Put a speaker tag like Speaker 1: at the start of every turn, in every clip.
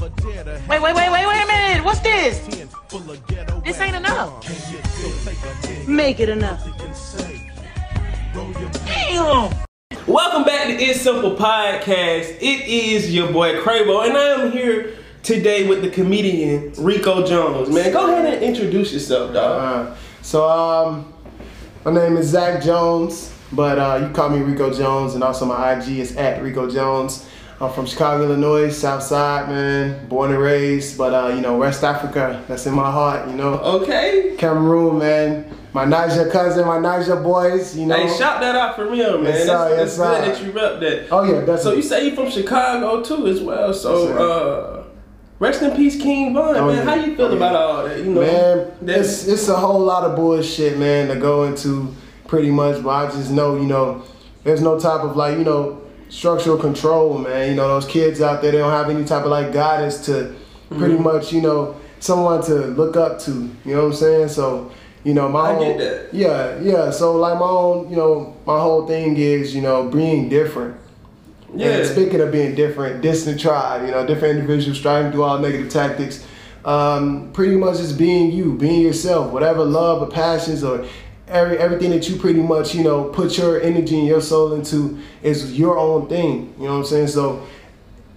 Speaker 1: Wait, wait, wait, wait, wait a minute. What's this? This ain't enough. Make it enough. Damn.
Speaker 2: Welcome back to It's Simple Podcast. It is your boy Cravo, and I am here today with the comedian Rico Jones. Man, go ahead and introduce yourself, dog.
Speaker 3: Uh, so um, my name is Zach Jones, but uh, you call me Rico Jones, and also my IG is at Rico Jones. I'm from Chicago, Illinois, South Side, man, born and raised, but uh, you know West Africa, that's in my heart, you know.
Speaker 2: Okay.
Speaker 3: Cameroon, man, my Niger cousin, my Niger boys, you know.
Speaker 2: Hey, shout that out for real, man. That's,
Speaker 3: sir,
Speaker 2: that's
Speaker 3: yes,
Speaker 2: good that you rep that.
Speaker 3: Oh yeah, definitely.
Speaker 2: So you say you from Chicago too, as well. So, uh, rest in peace, King Von.
Speaker 3: Oh,
Speaker 2: man,
Speaker 3: yeah.
Speaker 2: how you feel
Speaker 3: Oh, yeah.
Speaker 2: about all that? You know,
Speaker 3: man,
Speaker 2: that-
Speaker 3: it's it's a whole lot of bullshit, man, to go into pretty much. But I just know, you know, there's no type of like, you know, structural control, man. You know, those kids out there, they don't have any type of like guidance to pretty
Speaker 2: Mm-hmm.
Speaker 3: much, you know, someone to look up to. You know what I'm saying? So, you know, my
Speaker 2: I
Speaker 3: whole yeah, yeah. So like my own, you know, my whole thing is, you know, being different.
Speaker 2: yeah.
Speaker 3: And speaking of being different, distant tribe, you know, different individuals striving through all negative tactics. Um, pretty much just being you, being yourself, whatever love or passions or every everything that you pretty much, you know, put your energy and your soul into is your own thing. You know what I'm saying? So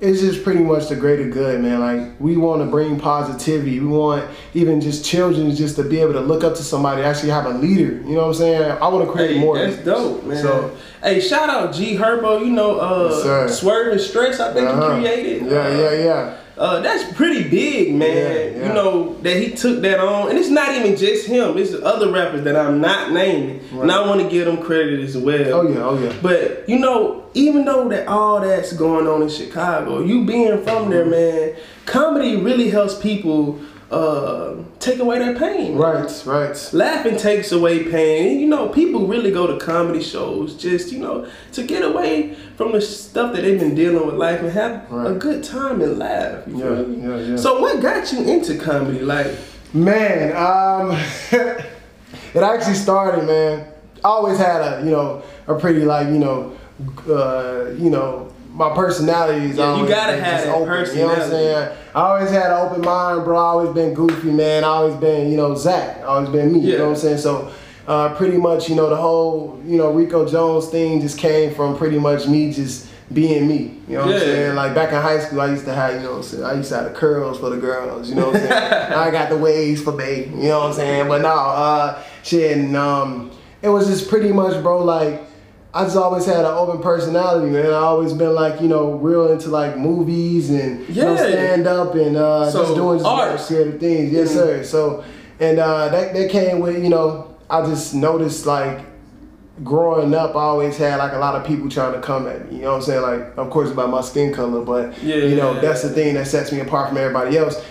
Speaker 3: it's just pretty much the greater good, man. Like we want to bring positivity. We want even just children just to be able to look up to somebody, actually have a leader. You know what I'm saying? I want to create
Speaker 2: Hey,
Speaker 3: more.
Speaker 2: that's
Speaker 3: leaders.
Speaker 2: dope, man.
Speaker 3: So
Speaker 2: hey, shout out G Herbo. You know, uh,
Speaker 3: sir.
Speaker 2: Swerve and Stress. I think
Speaker 3: uh-huh.
Speaker 2: you created.
Speaker 3: Yeah,
Speaker 2: Uh,
Speaker 3: yeah, yeah.
Speaker 2: Uh, that's pretty big, man.
Speaker 3: Yeah, yeah.
Speaker 2: You know that he took that on, and it's not even just him. It's other rappers that I'm not naming, and I want to give them credit as well.
Speaker 3: Oh yeah, oh yeah.
Speaker 2: But you know, even though that all that's going on in Chicago, you being from there, man, comedy really helps people uh, take away their pain.
Speaker 3: Right, right.
Speaker 2: Laughing takes away pain. You know, people really go to comedy shows just, you know, to get away from the stuff that they've been dealing with life and have a good time and laugh. You
Speaker 3: Yeah, yeah, yeah.
Speaker 2: So what got you into comedy? Like,
Speaker 3: Man, um, it actually started, man. I always had a, you know, a pretty like, you know, uh, you know, my personality is
Speaker 2: Yeah, you gotta have that
Speaker 3: open. You know what I'm saying? I always had an open mind, bro. I always been goofy, man. I always been, you know, Zach. I always been me. You know what I'm saying? So. Uh, pretty much, you know, the whole, you know, Rico Jones thing just came from pretty much me just being me. You know what
Speaker 2: Yeah.
Speaker 3: I'm saying? Like back in high school, I used to have, you know what I'm saying? I used to have the curls for the girls, you know what I'm saying? I got the waves for me, you know what I'm saying? But no, uh, shit, and, um, it was just pretty much, bro, like, I just always had an open personality, man. I always been like, you know, real into like movies and you know, stand up and uh,
Speaker 2: So,
Speaker 3: just doing just
Speaker 2: art.
Speaker 3: creative things. Yes,
Speaker 2: Mhm.
Speaker 3: sir. So, and uh, that that came with, you know, I just noticed like growing up, I always had like a lot of people trying to come at me. You know what I'm saying? Like, of course, about my skin color, but
Speaker 2: Yeah.
Speaker 3: you know, that's the thing that sets me apart from everybody else.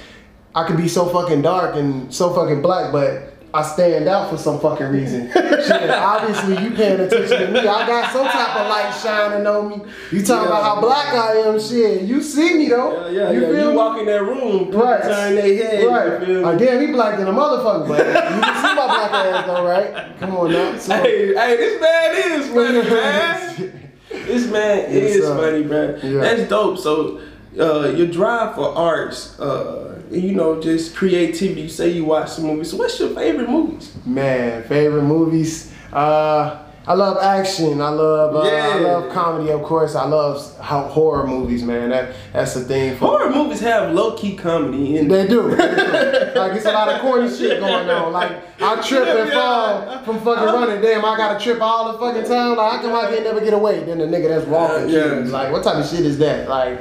Speaker 3: I could be so fucking dark and so fucking black, but I stand out for some fucking reason. Shit, obviously you paying attention to me. I got some type of light shining on me. You talking about how black I am, shit. You see me though.
Speaker 2: yeah, yeah,
Speaker 3: you
Speaker 2: yeah.
Speaker 3: feel
Speaker 2: You
Speaker 3: me?
Speaker 2: walk in that room,
Speaker 3: Right.
Speaker 2: turn their head. You
Speaker 3: Right.
Speaker 2: me?
Speaker 3: Like, damn, he black than a motherfucker, but you can see my black ass though, right? Come on now. So,
Speaker 2: Hey, hey, this man is funny, man. This man is
Speaker 3: sir.
Speaker 2: funny.
Speaker 3: Yeah.
Speaker 2: That's dope. So, uh, your drive for arts, uh, you know, just creativity. You say you watch some movies. So, what's your favorite movies?
Speaker 3: Man, favorite movies. Uh, I love action. I love. Uh, I love comedy, of course. I love how horror movies, man. That that's the thing. For
Speaker 2: Horror movies have low key comedy in
Speaker 3: They do. They do. like it's a lot of corny shit going on. Like I trip and fall from fucking running. Damn, I gotta trip all the fucking time. Like how come I can never get away? Then the nigga that's walking.
Speaker 2: Yeah.
Speaker 3: Like what type of shit is that? Like.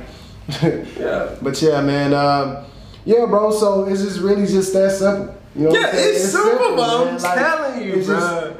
Speaker 2: Yeah.
Speaker 3: But yeah, man. Um, yeah, bro. So it's just really just that simple. You know
Speaker 2: Yeah,
Speaker 3: saying?
Speaker 2: it's simple, bro. I'm.
Speaker 3: Like,
Speaker 2: telling you, bro.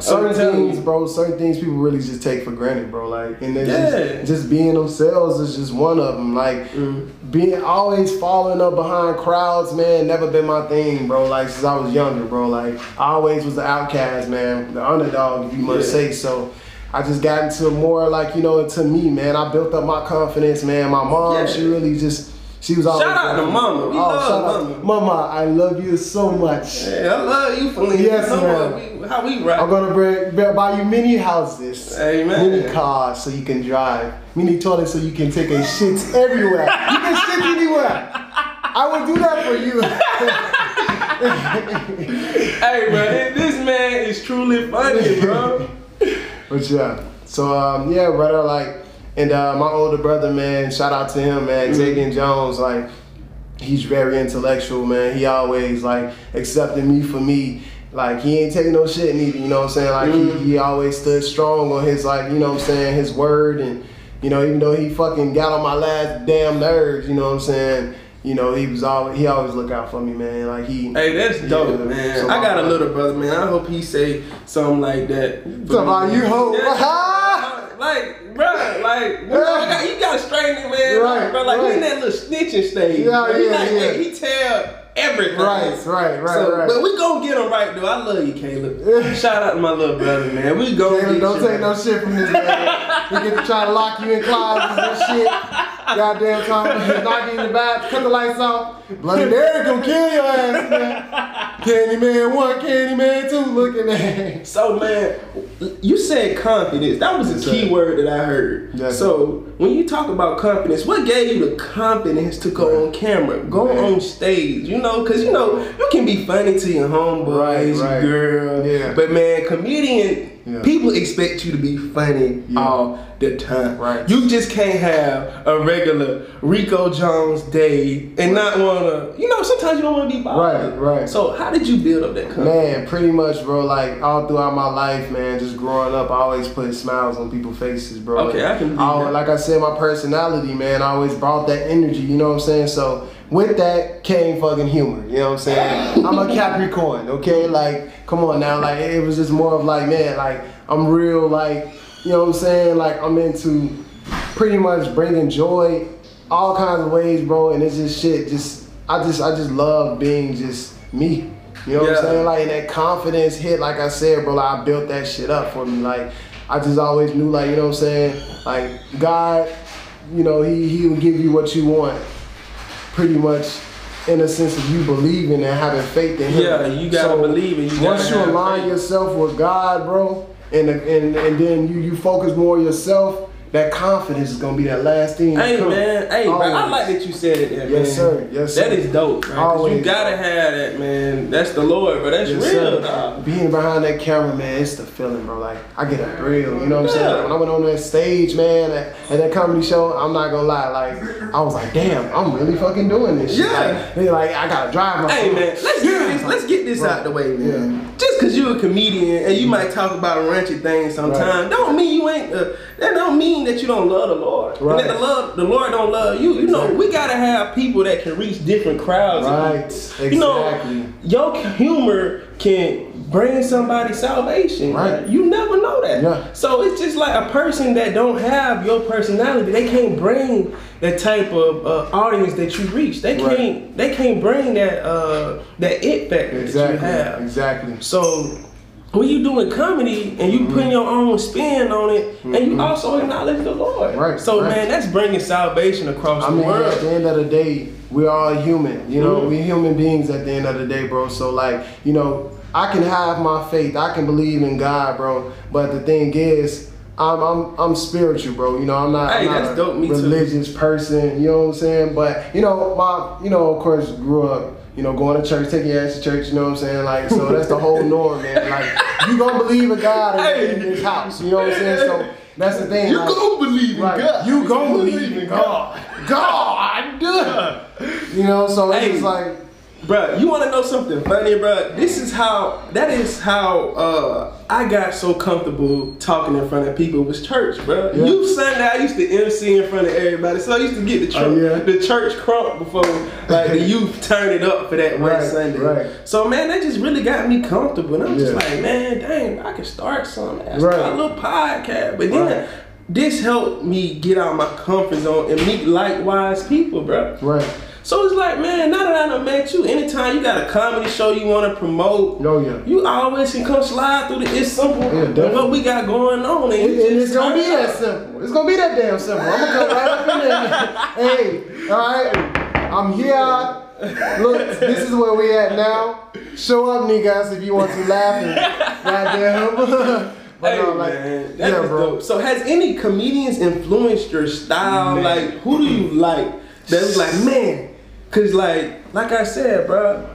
Speaker 3: certain things,
Speaker 2: you.
Speaker 3: bro, certain things people really just take for granted, bro. Like, and they
Speaker 2: Yeah.
Speaker 3: just just being themselves is just one of them. Like,
Speaker 2: Mm.
Speaker 3: being always following up behind crowds, man, never been my thing, bro. Like since I was younger, bro. Like, I always was the outcast, man, the underdog, if you must
Speaker 2: Yeah.
Speaker 3: say so. I just got into more like you know into me, man. I built up my confidence, man. My mom,
Speaker 2: Yeah.
Speaker 3: she really just. She was always
Speaker 2: Shout out to mama. We love
Speaker 3: shout out-
Speaker 2: mama.
Speaker 3: Mama, I love you so much.
Speaker 2: Hey, I love you for leaving.
Speaker 3: Yes,
Speaker 2: you
Speaker 3: man.
Speaker 2: We, how we rock.
Speaker 3: I'm gonna bring, buy you mini houses,
Speaker 2: Amen.
Speaker 3: mini cars so you can drive, mini toilets so you can take a shit everywhere. You can shit anywhere. I will do that for you.
Speaker 2: hey, bro, this- this man is truly funny, bro.
Speaker 3: But yeah, so um, yeah, brother, like, and uh, my older brother, man, shout out to him, man, Xavier Jones, like, he's very intellectual, man. He always like accepted me for me. Like he ain't taking no shit neither, you know what I'm saying? Like he, he always stood strong on his like, you know what I'm saying, his word and you know, even though he fucking got on my last damn nerves, you know what I'm saying? You know, he was always he always look out for me, man. Like he
Speaker 2: Hey, that's dope, man. I got a little brother, man. I hope he say something like that.
Speaker 3: About you hope.
Speaker 2: Yeah, like, bro, like, you, know, you gotta straighten it, man.
Speaker 3: Right,
Speaker 2: bro, like, we in that little snitching stage.
Speaker 3: Yeah,
Speaker 2: bro. He
Speaker 3: yeah,
Speaker 2: like,
Speaker 3: yeah.
Speaker 2: He tell everything.
Speaker 3: Right, right, right,
Speaker 2: So,
Speaker 3: right.
Speaker 2: But we gonna get him right, though. I love you, Caleb. Shout out to my little brother, man. We gonna get
Speaker 3: don't take no shit from this man. We get to try to lock you in closets and shit. Goddamn time, knock you in the back, cut the lights off. Bloody Mary gonna kill your ass, man. Candyman one, Candyman two, looking at.
Speaker 2: So man, you said confidence. That was a key word that I heard. So when you talk about confidence, what gave you the confidence to go on camera, go
Speaker 3: Right.
Speaker 2: on stage? You know, because you know you can be funny to your homeboys,
Speaker 3: Right,
Speaker 2: your
Speaker 3: right.
Speaker 2: girl.
Speaker 3: Yeah.
Speaker 2: But man, comedian.
Speaker 3: Yeah.
Speaker 2: People expect you to be funny
Speaker 3: Yeah.
Speaker 2: all the time.
Speaker 3: Right.
Speaker 2: You just can't have a regular Rico Jones day and not wanna. You know, sometimes you don't wanna be bothered.
Speaker 3: Right, right.
Speaker 2: So how did you build up that confidence?
Speaker 3: Man, pretty much, bro. Like all throughout my life, man, just growing up, I always put smiles on people's faces, bro.
Speaker 2: Okay, I can that.
Speaker 3: Like I said, my personality, man, I always brought that energy. You know what I'm saying? So with that came fucking humor. You know what I'm saying? I'm a Capricorn, okay? Like, come on now. Like it was just more of like, man, like I'm real, like you know what I'm saying? Like I'm into pretty much bringing joy all kinds of ways, bro. And it's just shit. Just I just I just love being just me. You know what
Speaker 2: Yeah.
Speaker 3: I'm saying? Like that confidence hit, like I said, bro. Like, I built that shit up for me. Like I just always knew, like you know what I'm saying? Like God, you know, he he will give you what you want, pretty much. In a sense of you believing and having faith in him.
Speaker 2: Yeah, you gotta believe it. You
Speaker 3: once you align
Speaker 2: faith.
Speaker 3: yourself with God, bro, and and and then you you focus more on yourself, that confidence is gonna be that last thing.
Speaker 2: Hey man, hey bro, I like that you said it there, man.
Speaker 3: Yes,
Speaker 2: man.
Speaker 3: sir. Yes, sir.
Speaker 2: is dope, man. 'cause you gotta have that, man. That's the Lord, bro. That's
Speaker 3: Yes,
Speaker 2: real, dog.
Speaker 3: Being behind that camera, man, it's the feeling, bro. Like I get a thrill. You know what I'm saying? Like, when I went on that stage, man, at, at that comedy show, I'm not gonna lie, like I was like, damn, I'm really fucking doing this. shit.
Speaker 2: Yeah.
Speaker 3: Like, like I gotta drive my.
Speaker 2: Hey
Speaker 3: phone.
Speaker 2: man, let's get this. Let's get this
Speaker 3: Right.
Speaker 2: out the way, man.
Speaker 3: Yeah.
Speaker 2: Just cause you're a comedian and you might talk about raunchy things sometimes,
Speaker 3: Right.
Speaker 2: don't mean you ain't. Uh, that don't mean that you don't love the Lord. And that the love, the Lord don't love you. You know, we gotta have people that can reach different crowds.
Speaker 3: Right.
Speaker 2: people. You know,
Speaker 3: Exactly.
Speaker 2: your humor can bring somebody salvation.
Speaker 3: Right.
Speaker 2: You never know that.
Speaker 3: Yeah.
Speaker 2: So it's just like a person that don't have your personality, they can't bring that type of uh, audience that you reach. They can't. They can't bring that uh, that it factor that you have.
Speaker 3: Exactly.
Speaker 2: So when you doing comedy and you putting your own spin on it, and you also acknowledge the Lord.
Speaker 3: Mm-hmm. Right,
Speaker 2: So
Speaker 3: right.
Speaker 2: man, that's bringing salvation across
Speaker 3: I
Speaker 2: the
Speaker 3: mean, at the end of the day, we're all human. You know,
Speaker 2: Mhm.
Speaker 3: we're human beings at the end of the day, bro. So like, you know, I can have my faith. I can believe in God, bro. But the thing is, I'm I'm I'm spiritual, bro. You know, I'm not,
Speaker 2: Hey,
Speaker 3: I'm not
Speaker 2: that's
Speaker 3: a
Speaker 2: dope. Me too.
Speaker 3: religious person. You know what I'm saying? But you know, my you know, of course, grew up. You know, going to church, taking your ass to church. You know what I'm saying? Like, so that's the whole norm, man. Like, you gonna believe in God in, in His house. You know what I'm saying? So that's the thing.
Speaker 2: You
Speaker 3: like,
Speaker 2: gonna believe in
Speaker 3: Right.
Speaker 2: God.
Speaker 3: You gonna believe in God. God, you know. So it's
Speaker 2: Hey.
Speaker 3: just like,
Speaker 2: Bruh, you want to know something funny, bruh? This is how, that is how uh, I got so comfortable talking in front of people was church, bruh.
Speaker 3: Yeah.
Speaker 2: Youth Sunday, I used to MC in front of everybody, so I used to get the,
Speaker 3: Oh,
Speaker 2: church,
Speaker 3: yeah?
Speaker 2: the church crunk before like the youth turn it up for that one
Speaker 3: Right,
Speaker 2: Sunday.
Speaker 3: right.
Speaker 2: So man, that just really got me comfortable, and I'm just like, man, dang, I can start something, I
Speaker 3: Right.
Speaker 2: a little podcast, but then.
Speaker 3: Right.
Speaker 2: This helped me get out of my comfort zone and meet likewise people, bruh.
Speaker 3: right?
Speaker 2: So it's like, man, now that I done met you, anytime you got a comedy show you want to promote,
Speaker 3: Oh yeah.
Speaker 2: you always can come slide through the It's Simple
Speaker 3: Yeah,
Speaker 2: what we got going on. And,
Speaker 3: And, it's gonna be that simple. It's gonna be that damn simple. I'm gonna come right up in there. hey, all right. I'm here. Look, this is where we at now. Show up, niggas, if you want to laugh. And, goddamn. Uh, but
Speaker 2: Hey
Speaker 3: no, like,
Speaker 2: man, that
Speaker 3: yeah,
Speaker 2: is
Speaker 3: bro.
Speaker 2: dope. So has any comedians influenced your style?
Speaker 3: Man.
Speaker 2: Like, who do you like? That was like, man, cause like, like I said, bro,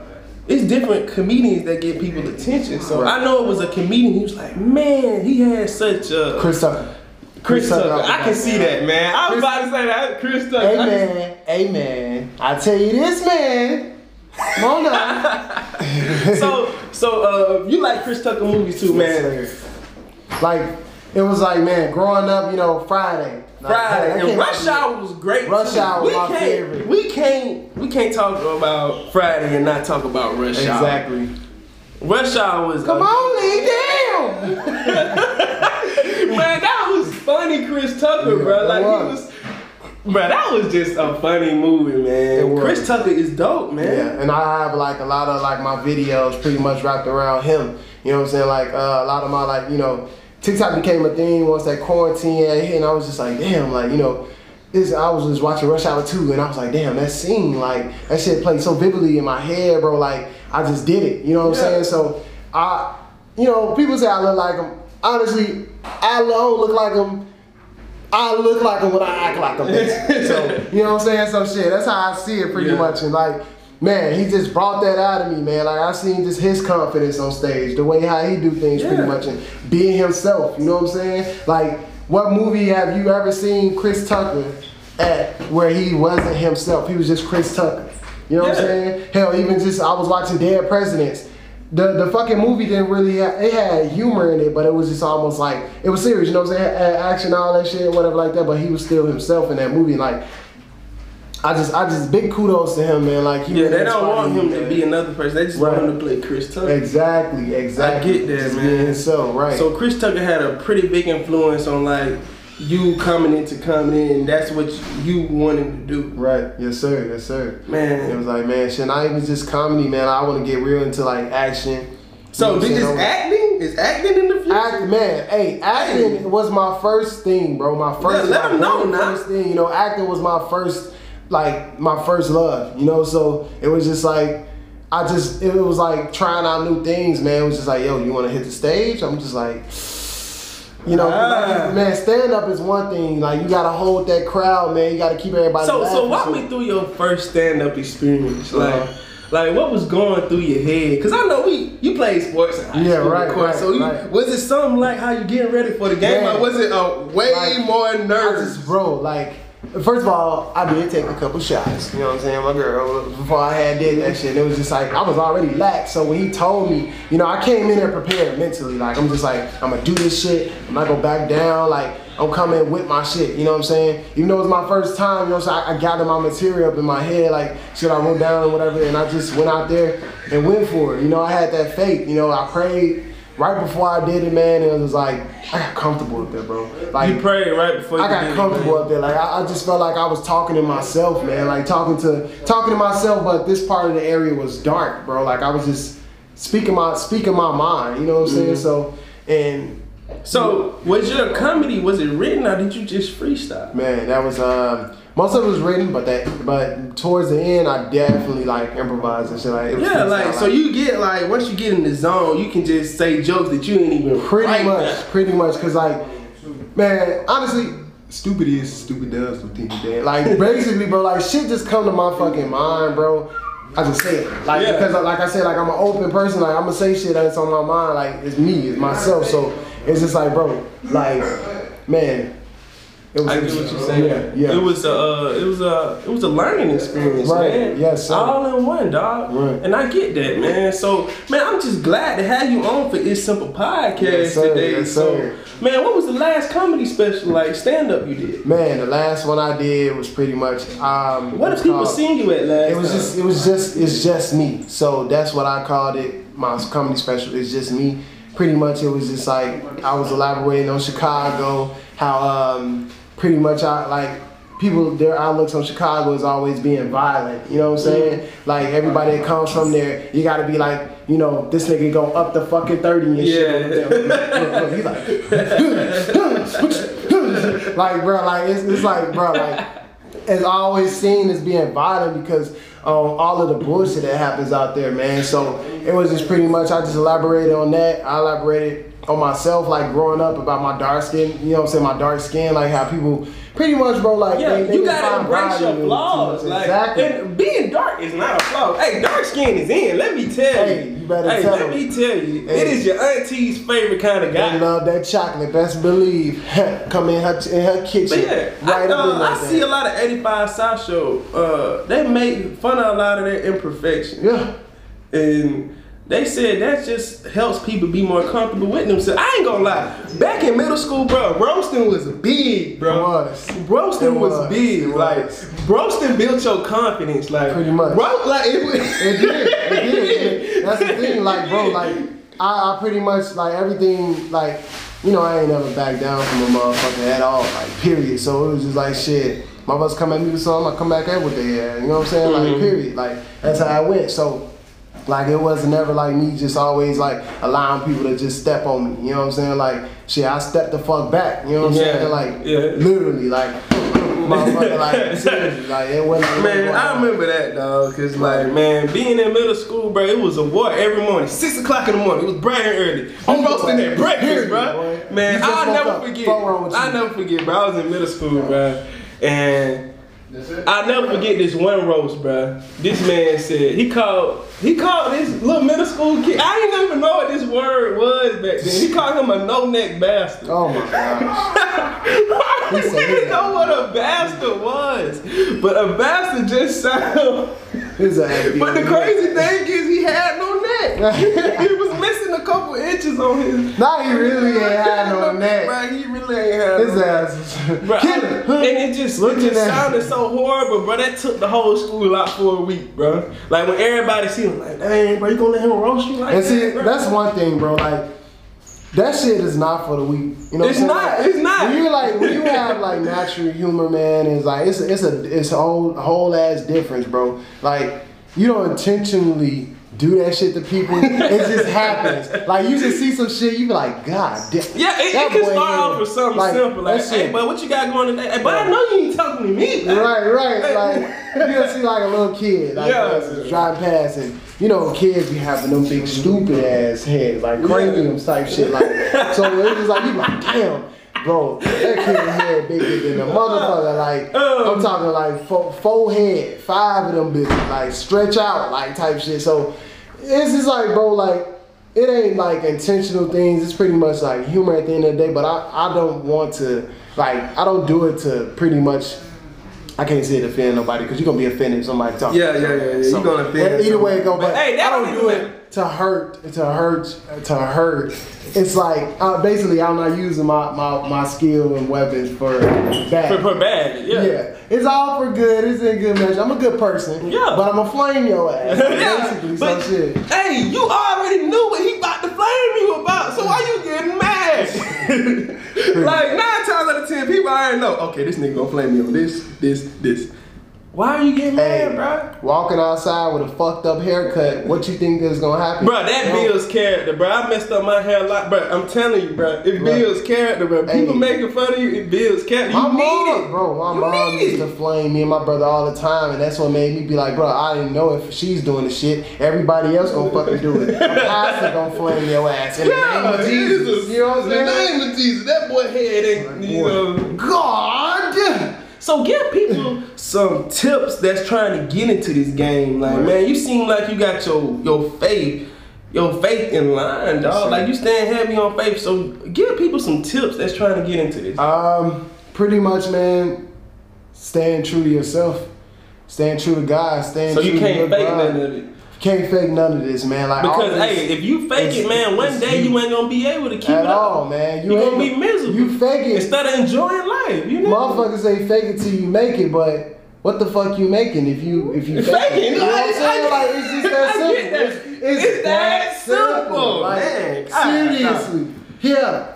Speaker 2: it's different comedians that get people attention. So
Speaker 3: Right.
Speaker 2: I know it was a comedian. He was like, man, he had such a
Speaker 3: Chris Tucker.
Speaker 2: Chris Tucker.
Speaker 3: off the
Speaker 2: I can see that, man. I was
Speaker 3: Chris-
Speaker 2: about to say that, Chris Tucker. I can-
Speaker 3: Amen. Amen. I tell you this, man. Come on now.
Speaker 2: so, so uh, you like Chris Tucker movies too, man?
Speaker 3: Like, it was like, man, growing up, you know, Friday.
Speaker 2: Friday and Rush Hour was great.
Speaker 3: Rush. Hour
Speaker 2: we
Speaker 3: my favorite.
Speaker 2: We can't we can't talk about Friday and not talk about Rush Hour.
Speaker 3: Exactly.
Speaker 2: Rush Hour was
Speaker 3: Come on, lay down.
Speaker 2: man. That was funny, Chris Tucker,
Speaker 3: Yeah,
Speaker 2: bro. Like
Speaker 3: was.
Speaker 2: he was. Bro, that was just a funny movie, man. Chris Tucker is dope, man.
Speaker 3: Yeah, and I have like a lot of like my videos pretty much wrapped around him. You know what I'm saying? Like uh, a lot of my like you know TikTok became a thing once that quarantine hit, and I was just like, damn, like you know. This, I was just watching Rush Hour 2 and I was like, damn, that scene, like, that shit played so vividly in my head, bro. Like, I just did it. You know what I'm saying? So, I, you know, people say I look like him. Honestly, I don't look like him. I look like him when I act like him. so, you know what I'm saying? So shit, that's how I see it pretty
Speaker 2: Yeah.
Speaker 3: much. And like, man, he just brought that out of me, man. Like I seen just his confidence on stage, the way how he do things pretty much and being himself, you know what I'm saying? Like, what movie have you ever seen Chris Tucker at where he wasn't himself? He was just Chris Tucker. You know what I'm saying? Hell, even just I was watching Dead Presidents. The, the fucking movie didn't really have, it had humor in it, but it was just almost like it was serious, you know what I'm saying? Action, all that shit, whatever like that. But he was still himself in that movie. Like I just I just big kudos to him, man. Like he
Speaker 2: Yeah, they don't want him to be another person. They just want him to play Chris Tucker.
Speaker 3: Exactly, exactly.
Speaker 2: I get that,
Speaker 3: Just
Speaker 2: man.
Speaker 3: himself, right.
Speaker 2: So Chris Tucker had a pretty big influence on like you coming into comedy, and that's what you wanted to do,
Speaker 3: Right. Yes, sir. Yes, sir.
Speaker 2: man.
Speaker 3: It was like, man, shit, not even just comedy, man. I want to get real into like action.
Speaker 2: So
Speaker 3: You know
Speaker 2: this is acting? Is acting in the future?
Speaker 3: Act, man, hey, acting was my first thing, bro. My first,
Speaker 2: let
Speaker 3: my
Speaker 2: 'em know now.
Speaker 3: first thing. You know, acting was my first, like, my first love. You know, so it was just like, I just, it was like trying out new things, man. It was just like, yo, you want to hit the stage? I'm just like, you know,
Speaker 2: Ah.
Speaker 3: man, stand up is one thing. Like, you gotta hold that crowd, man. You gotta keep everybody.
Speaker 2: So so walk me through your first stand up experience. Like
Speaker 3: Uh-huh.
Speaker 2: like what was going through your head? Cause I know we you played sports in high
Speaker 3: Yeah,
Speaker 2: school,
Speaker 3: right,
Speaker 2: course.
Speaker 3: right,
Speaker 2: so you,
Speaker 3: right.
Speaker 2: was it something like how you getting ready for the game?
Speaker 3: Man.
Speaker 2: Or was it a way
Speaker 3: Like,
Speaker 2: more
Speaker 3: I
Speaker 2: nervous?
Speaker 3: just, bro, like, first of all, I did take a couple shots. You know what I'm saying? My girl, before I had did that shit, it was just like, I was already lax. So when he told me, you know, I came in there prepared mentally. Like, I'm just like, I'm gonna do this shit. I'm not gonna back down. Like, I'm coming with my shit. You know what I'm saying? Even though it was my first time, you know, so I'm saying? I gathered my material up in my head, like, shit I wrote down or whatever. And I just went out there and went for it. You know, I had that faith. You know, I prayed. Right before I did it, man, it was like I got comfortable up there, bro. Like
Speaker 2: you prayed right before you
Speaker 3: I got
Speaker 2: it,
Speaker 3: comfortable
Speaker 2: man.
Speaker 3: up there. Like I, I just felt like I was talking to myself, man. Like talking to talking to myself, but this part of the area was dark, bro. Like I was just speaking my speaking my mind. You know what I'm saying?
Speaker 2: Mm-hmm.
Speaker 3: So and
Speaker 2: So was your comedy was it written or did you just freestyle?
Speaker 3: man, that was um most of it was written, but that but towards the end, I definitely like improvised and shit. Like it was
Speaker 2: Yeah,
Speaker 3: freestyle,
Speaker 2: like so you get like once you get in the zone, you can just say jokes that you ain't even
Speaker 3: Pretty
Speaker 2: write
Speaker 3: much, pretty much, cause like, man, honestly, stupid is stupid does what people did. Like basically, bro, like shit just come to my fucking mind, bro. I just say it, like
Speaker 2: Yeah.
Speaker 3: because like I said, like I'm an open person. Like I'm gonna say shit that's on my mind. Like it's me, it's myself. So it's just like, bro, like, man. It was,
Speaker 2: I get what you're saying.
Speaker 3: Yeah, yeah.
Speaker 2: It was a, uh, it was a, it was a learning experience,
Speaker 3: Right.
Speaker 2: man.
Speaker 3: Yes, sir.
Speaker 2: All in one, dog.
Speaker 3: Right.
Speaker 2: And I get that, man. So, man, I'm just glad to have you on for It's Simple Podcast
Speaker 3: Yes, sir.
Speaker 2: today.
Speaker 3: Yes,
Speaker 2: so, man, what was the last comedy special, like stand up, you did?
Speaker 3: Man, the last one I did was pretty much. Um,
Speaker 2: What did people
Speaker 3: called-
Speaker 2: seen you at last?
Speaker 3: It was
Speaker 2: time?
Speaker 3: just, it was just, it's just me. So that's what I called it. My comedy special. It's just me. Pretty much, it was just like I was elaborating on Chicago. How um, pretty much I like people. Their outlooks on Chicago is always being violent. You know what I'm saying? Like everybody that comes from there, you got to be like, you know, this nigga go up the fucking thirty and shit.
Speaker 2: Yeah.
Speaker 3: Look, he's like, like bro, like it's, it's like, bro, like it's always seen as being violent because on all of the bullshit that happens out there, man. So it was just pretty much I just elaborated on that. I elaborated on myself, like growing up about my dark skin. You know what I'm saying? My dark skin, like how people pretty much, bro, like
Speaker 2: Yeah,
Speaker 3: they, they
Speaker 2: you gotta embrace your flaws. Like,
Speaker 3: exactly.
Speaker 2: and being dark is not a flaw. Hey, dark skin is in. Let me tell
Speaker 3: Hey,
Speaker 2: you.
Speaker 3: you better
Speaker 2: hey,
Speaker 3: tell
Speaker 2: let
Speaker 3: them.
Speaker 2: me tell you.
Speaker 3: Hey.
Speaker 2: It is your auntie's favorite kind of
Speaker 3: They
Speaker 2: guy.
Speaker 3: love that chocolate. Best believe. Come in her in her kitchen,
Speaker 2: yeah,
Speaker 3: right
Speaker 2: I, uh. I see a lot of 85 South Show. Uh, they make fun of a lot of their imperfections.
Speaker 3: Yeah.
Speaker 2: And they said that just helps people be more comfortable with themselves. I ain't gonna lie. Back in middle school, bro, roasting was big, bro.
Speaker 3: It was.
Speaker 2: Roasting
Speaker 3: It
Speaker 2: was,
Speaker 3: was.
Speaker 2: big.
Speaker 3: It
Speaker 2: like roasting built your confidence. Like
Speaker 3: Pretty much.
Speaker 2: Ro- like it, was-
Speaker 3: It did. It did. That's the thing. Like, bro, like I, I pretty much like everything. Like, you know, I ain't never back down from a motherfucker at all. Like, period. So it was just like shit. My Motherfuckers come at me with something, I come back at what they had. You know what I'm saying? Like,
Speaker 2: Mhm.
Speaker 3: period. Like that's how I went. So. Like it wasn't never like me just always like allowing people to just step on me. You know what I'm saying? Like shit, I stepped the fuck back. You know what I'm
Speaker 2: Yeah,
Speaker 3: saying? Like
Speaker 2: yeah.
Speaker 3: literally, like motherfucker, like seriously, like it wasn't.
Speaker 2: Man, I remember that dog, cause like man, being in middle school, bro, it was a war every morning, six o'clock in the morning. It was bright and early. I'm oh, roasting that breakfast, bro. Man, I'll never
Speaker 3: up.
Speaker 2: forget.
Speaker 3: Fuck wrong with
Speaker 2: I
Speaker 3: you.
Speaker 2: never forget, bro. I was in middle school, bro, and I'll never forget this one roast, bro. This man said he called he called this little middle school kid. I didn't even know what this word was back then. He called him a no neck bastard.
Speaker 3: Oh my gosh.
Speaker 2: I didn't
Speaker 3: that.
Speaker 2: know what a bastard was, but a bastard just sound.
Speaker 3: His
Speaker 2: But the crazy thing is, he had no. he was missing a couple inches on his.
Speaker 3: Nah, he really ain't had no neck.
Speaker 2: Bro, he really ain't had
Speaker 3: His
Speaker 2: no
Speaker 3: ass was
Speaker 2: Bro,
Speaker 3: Kill him.
Speaker 2: and it just,
Speaker 3: Look
Speaker 2: it just sounded so horrible, bro. That took the whole school out for a week, bro. Like when everybody see him, like, dang, bro, you gonna let him roast you like
Speaker 3: And see,
Speaker 2: that? bro?
Speaker 3: that's one thing, bro. Like that shit is not for the weak. You know,
Speaker 2: It's
Speaker 3: I'm
Speaker 2: not,
Speaker 3: Like,
Speaker 2: it's not.
Speaker 3: When you like, when you have like natural humor, man, it's like it's a, it's a it's a whole whole ass difference, bro. Like you don't intentionally do that shit to people. it just happens. Like you just see some shit, you be like, God damn.
Speaker 2: Yeah, it, it can start off with something
Speaker 3: like,
Speaker 2: simple, like, hey,
Speaker 3: shit-
Speaker 2: but what you got going today? Hey, but I know you ain't talking to me.
Speaker 3: Right, right. Like you just see like a little kid, like
Speaker 2: Yeah.
Speaker 3: uh, drive past, and you know kids be having them big stupid ass heads, like craniums type shit. Like so, it's just like you be like, damn, bro, that kid head bigger than a motherfucker. Like
Speaker 2: Um.
Speaker 3: I'm talking like four, four head, five of them bitches, like stretch out, like type shit. So it's just like, bro, like. It ain't like intentional things. It's pretty much like humor at the end of the day. But I, I don't want to like I don't do it to pretty much I can't say it offend nobody because you're gonna be offended if somebody talking.
Speaker 2: Yeah, yeah, yeah, yeah. You gonna offend
Speaker 3: Either way it go,
Speaker 2: But
Speaker 3: but,
Speaker 2: hey, that
Speaker 3: I
Speaker 2: don't
Speaker 3: don't
Speaker 2: even
Speaker 3: it to hurt, to hurt, to hurt. It's like uh, basically I'm not using my, my, my skill and weapons for bad.
Speaker 2: For, for bad, yeah.
Speaker 3: yeah. it's all for good. It's in good measure. I'm a good person.
Speaker 2: Yeah.
Speaker 3: but I'm gonna flame your ass.
Speaker 2: Yeah,
Speaker 3: basically,
Speaker 2: but
Speaker 3: some shit.
Speaker 2: hey, you already knew what he about to flame you about, so why you getting mad? like nine times out of ten, people already know. Okay, this nigga gonna flame me on this, this, this. Why are you getting
Speaker 3: Hey,
Speaker 2: mad, bro?
Speaker 3: walking outside with a fucked up haircut, what you think is gonna happen?
Speaker 2: Bro, that
Speaker 3: No.
Speaker 2: builds character, bro. I messed up my hair a lot, bro. I'm telling you, bro. It
Speaker 3: Right.
Speaker 2: builds character, bro. People
Speaker 3: Hey.
Speaker 2: making fun of you, it builds character. You
Speaker 3: My
Speaker 2: need
Speaker 3: mom,
Speaker 2: it,
Speaker 3: bro, my
Speaker 2: you
Speaker 3: mom used to flame me and my brother all the time, and that's what made me be like, bro, I didn't know if she's doing the shit, everybody else gonna fucking do it. A pastor gonna flame your ass in the name of Jesus. You know what I'm
Speaker 2: In the
Speaker 3: saying?
Speaker 2: name of Jesus, that boy head ain't, you know. God! So give people some tips that's trying to get into this game. Like,
Speaker 3: Right.
Speaker 2: man, you seem like you got your your faith, your faith in line, dog.
Speaker 3: sir.
Speaker 2: Like you stand heavy on faith. So give people some tips that's trying to get into this.
Speaker 3: Um, pretty much, man, staying true to yourself, staying true to God, staying
Speaker 2: So
Speaker 3: true
Speaker 2: you
Speaker 3: to your
Speaker 2: can't fake none of it.
Speaker 3: Can't fake none of this, man. Like
Speaker 2: Because
Speaker 3: this-
Speaker 2: hey, if you fake it, man, one day
Speaker 3: you.
Speaker 2: you ain't gonna be able to keep
Speaker 3: at
Speaker 2: it up.
Speaker 3: all, man, you
Speaker 2: You
Speaker 3: ain't
Speaker 2: gonna be miserable.
Speaker 3: You fake it.
Speaker 2: Instead of enjoying life, you know.
Speaker 3: Motherfuckers say fake it till you make it, but what the fuck you making if you if you fake it?
Speaker 2: Faking,
Speaker 3: You know what I'm saying? Like it's just that simple.
Speaker 2: that.
Speaker 3: It's, it's
Speaker 2: It's that
Speaker 3: that simple.
Speaker 2: simple,
Speaker 3: Like
Speaker 2: man.
Speaker 3: Seriously, yeah.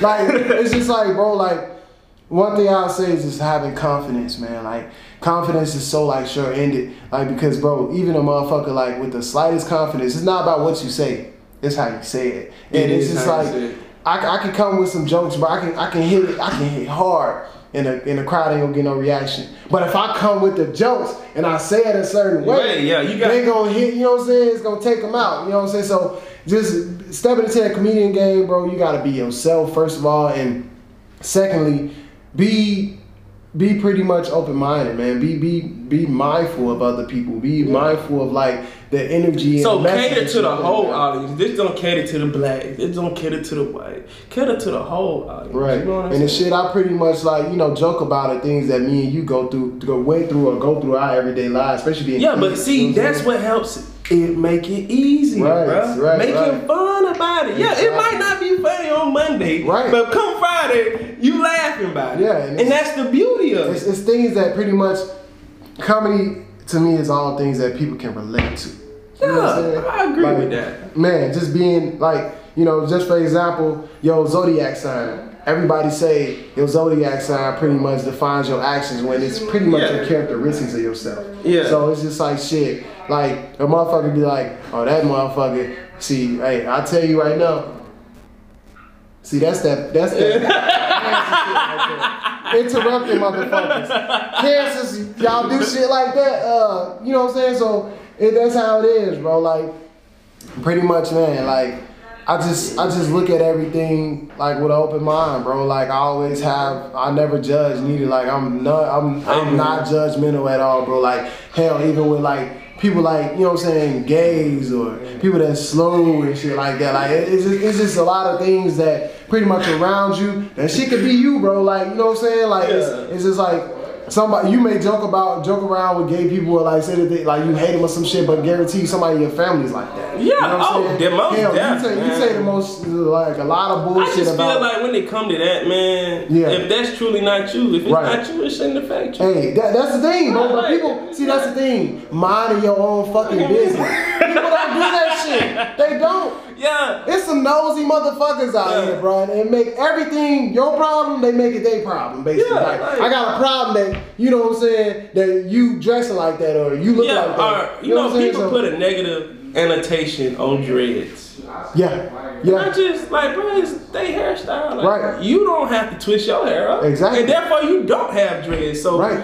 Speaker 3: Like it's just like, bro. Like one thing I'll say is just having confidence, man. Like confidence is so like sure ended. Like because, bro, even a motherfucker like with the slightest confidence, it's not about what you say. It's how you say it. And
Speaker 2: It
Speaker 3: it's just like. I, I can come with some jokes, but I can I can hit it. I can hit hard. and the, and the crowd ain't gonna get no reaction. But if I come with the jokes and I say it a certain way,
Speaker 2: Right, yeah, you got-
Speaker 3: they gonna hit. You know what I'm saying? It's gonna take them out. You know what I'm saying? So just stepping into that comedian game, bro. You gotta be yourself first of all, and secondly, be be pretty much open minded, man. Be be be mindful of other people. Be mindful of like the energy.
Speaker 2: So
Speaker 3: the
Speaker 2: cater to the whole audience. This don't cater to the black. This don't cater to the white. Cater to the whole audience.
Speaker 3: Right.
Speaker 2: You know what I'm
Speaker 3: and the shit I pretty much like, you know, joke about it, things that me and you go through, to go way through or go through our everyday lives, especially being
Speaker 2: Yeah, but see,
Speaker 3: you know
Speaker 2: that's what helps it make it easy,
Speaker 3: Right,
Speaker 2: bro.
Speaker 3: right,
Speaker 2: Making
Speaker 3: right.
Speaker 2: fun about it. Yeah, it might not be funny on Monday,
Speaker 3: Right.
Speaker 2: But come Friday, you laughing about it.
Speaker 3: Yeah, and
Speaker 2: and, that's the beauty of
Speaker 3: It's,
Speaker 2: it.
Speaker 3: it's things that pretty much comedy to me is all things that people can relate to. You know what I'm
Speaker 2: Yeah,
Speaker 3: saying?
Speaker 2: I agree
Speaker 3: Like,
Speaker 2: with that.
Speaker 3: Man, just being like, you know, just for example, your zodiac sign. Everybody say your zodiac sign pretty much defines your actions when it's pretty much
Speaker 2: Yeah.
Speaker 3: your characteristics of yourself.
Speaker 2: Yeah.
Speaker 3: So it's just like shit. Like a motherfucker be like, oh that motherfucker. See, hey, I tell you right now. See, that's that. That's that. Interrupting motherfuckers. Cancers, y'all do shit like that. Uh, you know what I'm saying? So it, that's how it is, bro. Like, pretty much, man. Like, I just, I just look at everything like with an open mind, bro. Like, I always have. I never judge neither. Like, I'm not, I'm, I'm not judgmental at all, bro. Like, hell, even with like. People like you know what I'm saying, gays or people that slow and shit like that. Like it- it's just, it's just a lot of things that pretty much around you. That shit could be you, bro. Like you know what I'm saying. Like
Speaker 2: Yeah.
Speaker 3: it's, it's just like somebody you may joke about joke around with gay people or like say that they, like you hate them or some shit, but guarantee somebody in your family's like that. You
Speaker 2: Yeah,
Speaker 3: know what I'm
Speaker 2: oh,
Speaker 3: saying?
Speaker 2: the most
Speaker 3: Hell,
Speaker 2: deaf,
Speaker 3: you say, you say the most like a lot of bullshit.
Speaker 2: I just
Speaker 3: about.
Speaker 2: feel like when they come to that, man,
Speaker 3: Yeah.
Speaker 2: if that's truly not you, if it's
Speaker 3: Right.
Speaker 2: not you, it shouldn't affect you.
Speaker 3: Hey, that, that's the thing, bro.
Speaker 2: Right.
Speaker 3: people, see, that's the thing. Minding your own fucking business. People don't do that shit. They don't.
Speaker 2: Yeah.
Speaker 3: It's some nosy motherfuckers out
Speaker 2: Yeah.
Speaker 3: here, bro, and make everything your problem. They make it their problem, basically.
Speaker 2: Yeah,
Speaker 3: like,
Speaker 2: like-
Speaker 3: I got a problem that you know what I'm saying that you dressing like that or you look
Speaker 2: Yeah,
Speaker 3: like that.
Speaker 2: or you know,
Speaker 3: what
Speaker 2: people
Speaker 3: So-
Speaker 2: put a negative annotation on dreads.
Speaker 3: yeah,
Speaker 2: I
Speaker 3: Not
Speaker 2: just like, bro, it's they hairstyle. Like,
Speaker 3: Right.
Speaker 2: You don't have to twist your hair up.
Speaker 3: Exactly.
Speaker 2: And therefore, you don't have dreads. So
Speaker 3: right.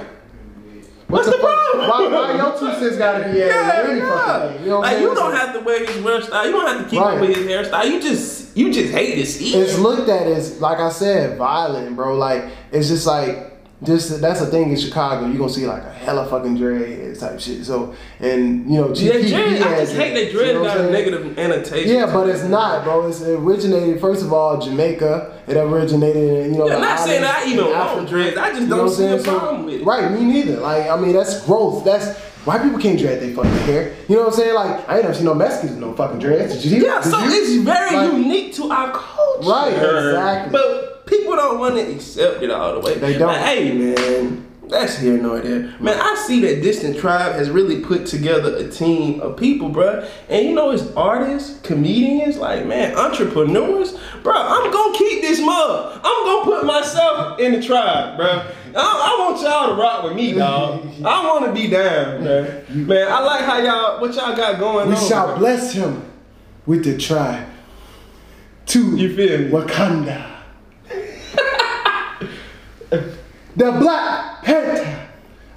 Speaker 2: What's
Speaker 3: What
Speaker 2: the problem?
Speaker 3: Why, why your two cents gotta be
Speaker 2: Yeah,
Speaker 3: any
Speaker 2: yeah.
Speaker 3: fucking thing? You know what
Speaker 2: like you don't have to wear his hairstyle. You don't have to keep
Speaker 3: Right.
Speaker 2: up with his hairstyle. You just you just hate to see
Speaker 3: it's looked at as like I said, violent, bro. Like it's just like just that's the thing in Chicago. You are gonna see like a hella fucking dread type shit. So and you know,
Speaker 2: Yeah,
Speaker 3: GP
Speaker 2: dread, I just hate that dread
Speaker 3: You know
Speaker 2: got a negative annotation.
Speaker 3: Yeah, but it's not, bro. It's originated first of all Jamaica. It originated in you know.
Speaker 2: Yeah,
Speaker 3: the
Speaker 2: not saying I even want dreads. I just don't
Speaker 3: I'm
Speaker 2: see a problem with it.
Speaker 3: Right, me neither. Like I mean, that's growth. That's white people can't dread their fucking hair. You know what I'm saying? Like I ain't never seen no Mexicans with no fucking dreads. Did you?
Speaker 2: Yeah,
Speaker 3: Did
Speaker 2: so
Speaker 3: you?
Speaker 2: it's very
Speaker 3: Like,
Speaker 2: unique to our culture.
Speaker 3: Right, exactly.
Speaker 2: But people don't want to accept it all the way.
Speaker 3: They don't.
Speaker 2: Like, hey, man, that's here nor there. Man, I see that Distant Tribe has really put together a team of people, bruh. And you know, it's artists, comedians, like, man, entrepreneurs. Bruh, I'm to keep this mug. I'm to put myself in the tribe, bruh. I, I want y'all to rock with me, dog. I want to be down, man. Man, I like how y'all, what y'all got going
Speaker 3: We
Speaker 2: on.
Speaker 3: shall
Speaker 2: bruh.
Speaker 3: bless him with the tribe to
Speaker 2: You feel me?
Speaker 3: Wakanda. The Black Panther.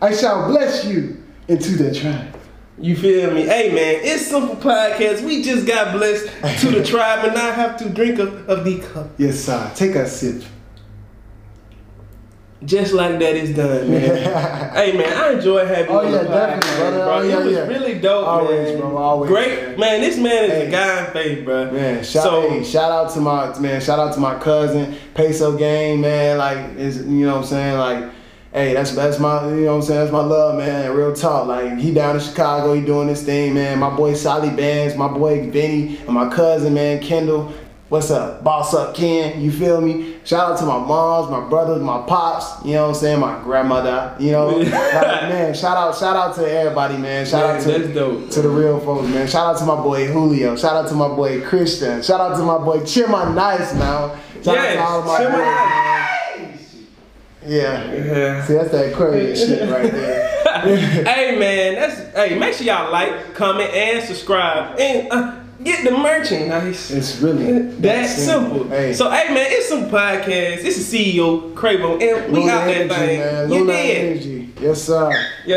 Speaker 3: I shall bless you into the tribe.
Speaker 2: You feel me? Hey man, it's simple podcast. We just got blessed to the tribe and now have to drink of, of the cup.
Speaker 3: Yes, sir. Take a sip.
Speaker 2: Just like that is done, man. hey man, I enjoy having oh, you
Speaker 3: Oh,
Speaker 2: on
Speaker 3: yeah,
Speaker 2: the
Speaker 3: definitely,
Speaker 2: bro.
Speaker 3: Oh, yeah,
Speaker 2: it was
Speaker 3: yeah.
Speaker 2: really dope,
Speaker 3: Always,
Speaker 2: man.
Speaker 3: bro, always,
Speaker 2: Great,
Speaker 3: man.
Speaker 2: man. This man is
Speaker 3: Hey.
Speaker 2: a guy in faith, bro.
Speaker 3: Man, shout,
Speaker 2: so
Speaker 3: hey, shout out to my man, shout out to my cousin, Peso Gang, man. Like is you know what I'm saying? Like, hey, that's that's my you know what I'm saying, that's my love, man. Real talk. Like he down in Chicago, he doing this thing, man. My boy Sally Bands, my boy Vinny, and my cousin, man, Kendall. What's up? Boss up Ken, you feel me? Shout out to my moms, my brothers, my pops, you know what I'm saying, my grandmother, you know. like, man, shout out, shout out to everybody, man. Shout
Speaker 2: Man,
Speaker 3: out to
Speaker 2: dope.
Speaker 3: to the real folks, man. Shout out to my boy Julio. Shout out to my boy Christian. Shout out to my boy Chima Nice, man. Shout out to all my
Speaker 2: Chima
Speaker 3: boys. Yeah.
Speaker 2: Yeah.
Speaker 3: See, that's that Aquarius shit right there.
Speaker 2: hey man, that's hey. Make sure y'all like, comment, and subscribe. And uh, get the merchandise.
Speaker 3: It's really
Speaker 2: that simple.
Speaker 3: Hey.
Speaker 2: So hey man, it's some podcast. It's the CEO Cravo, and we
Speaker 3: Luna
Speaker 2: out that thing.
Speaker 3: man.
Speaker 2: You
Speaker 3: Luna
Speaker 2: did.
Speaker 3: energy. Yes, sir.
Speaker 2: Yes.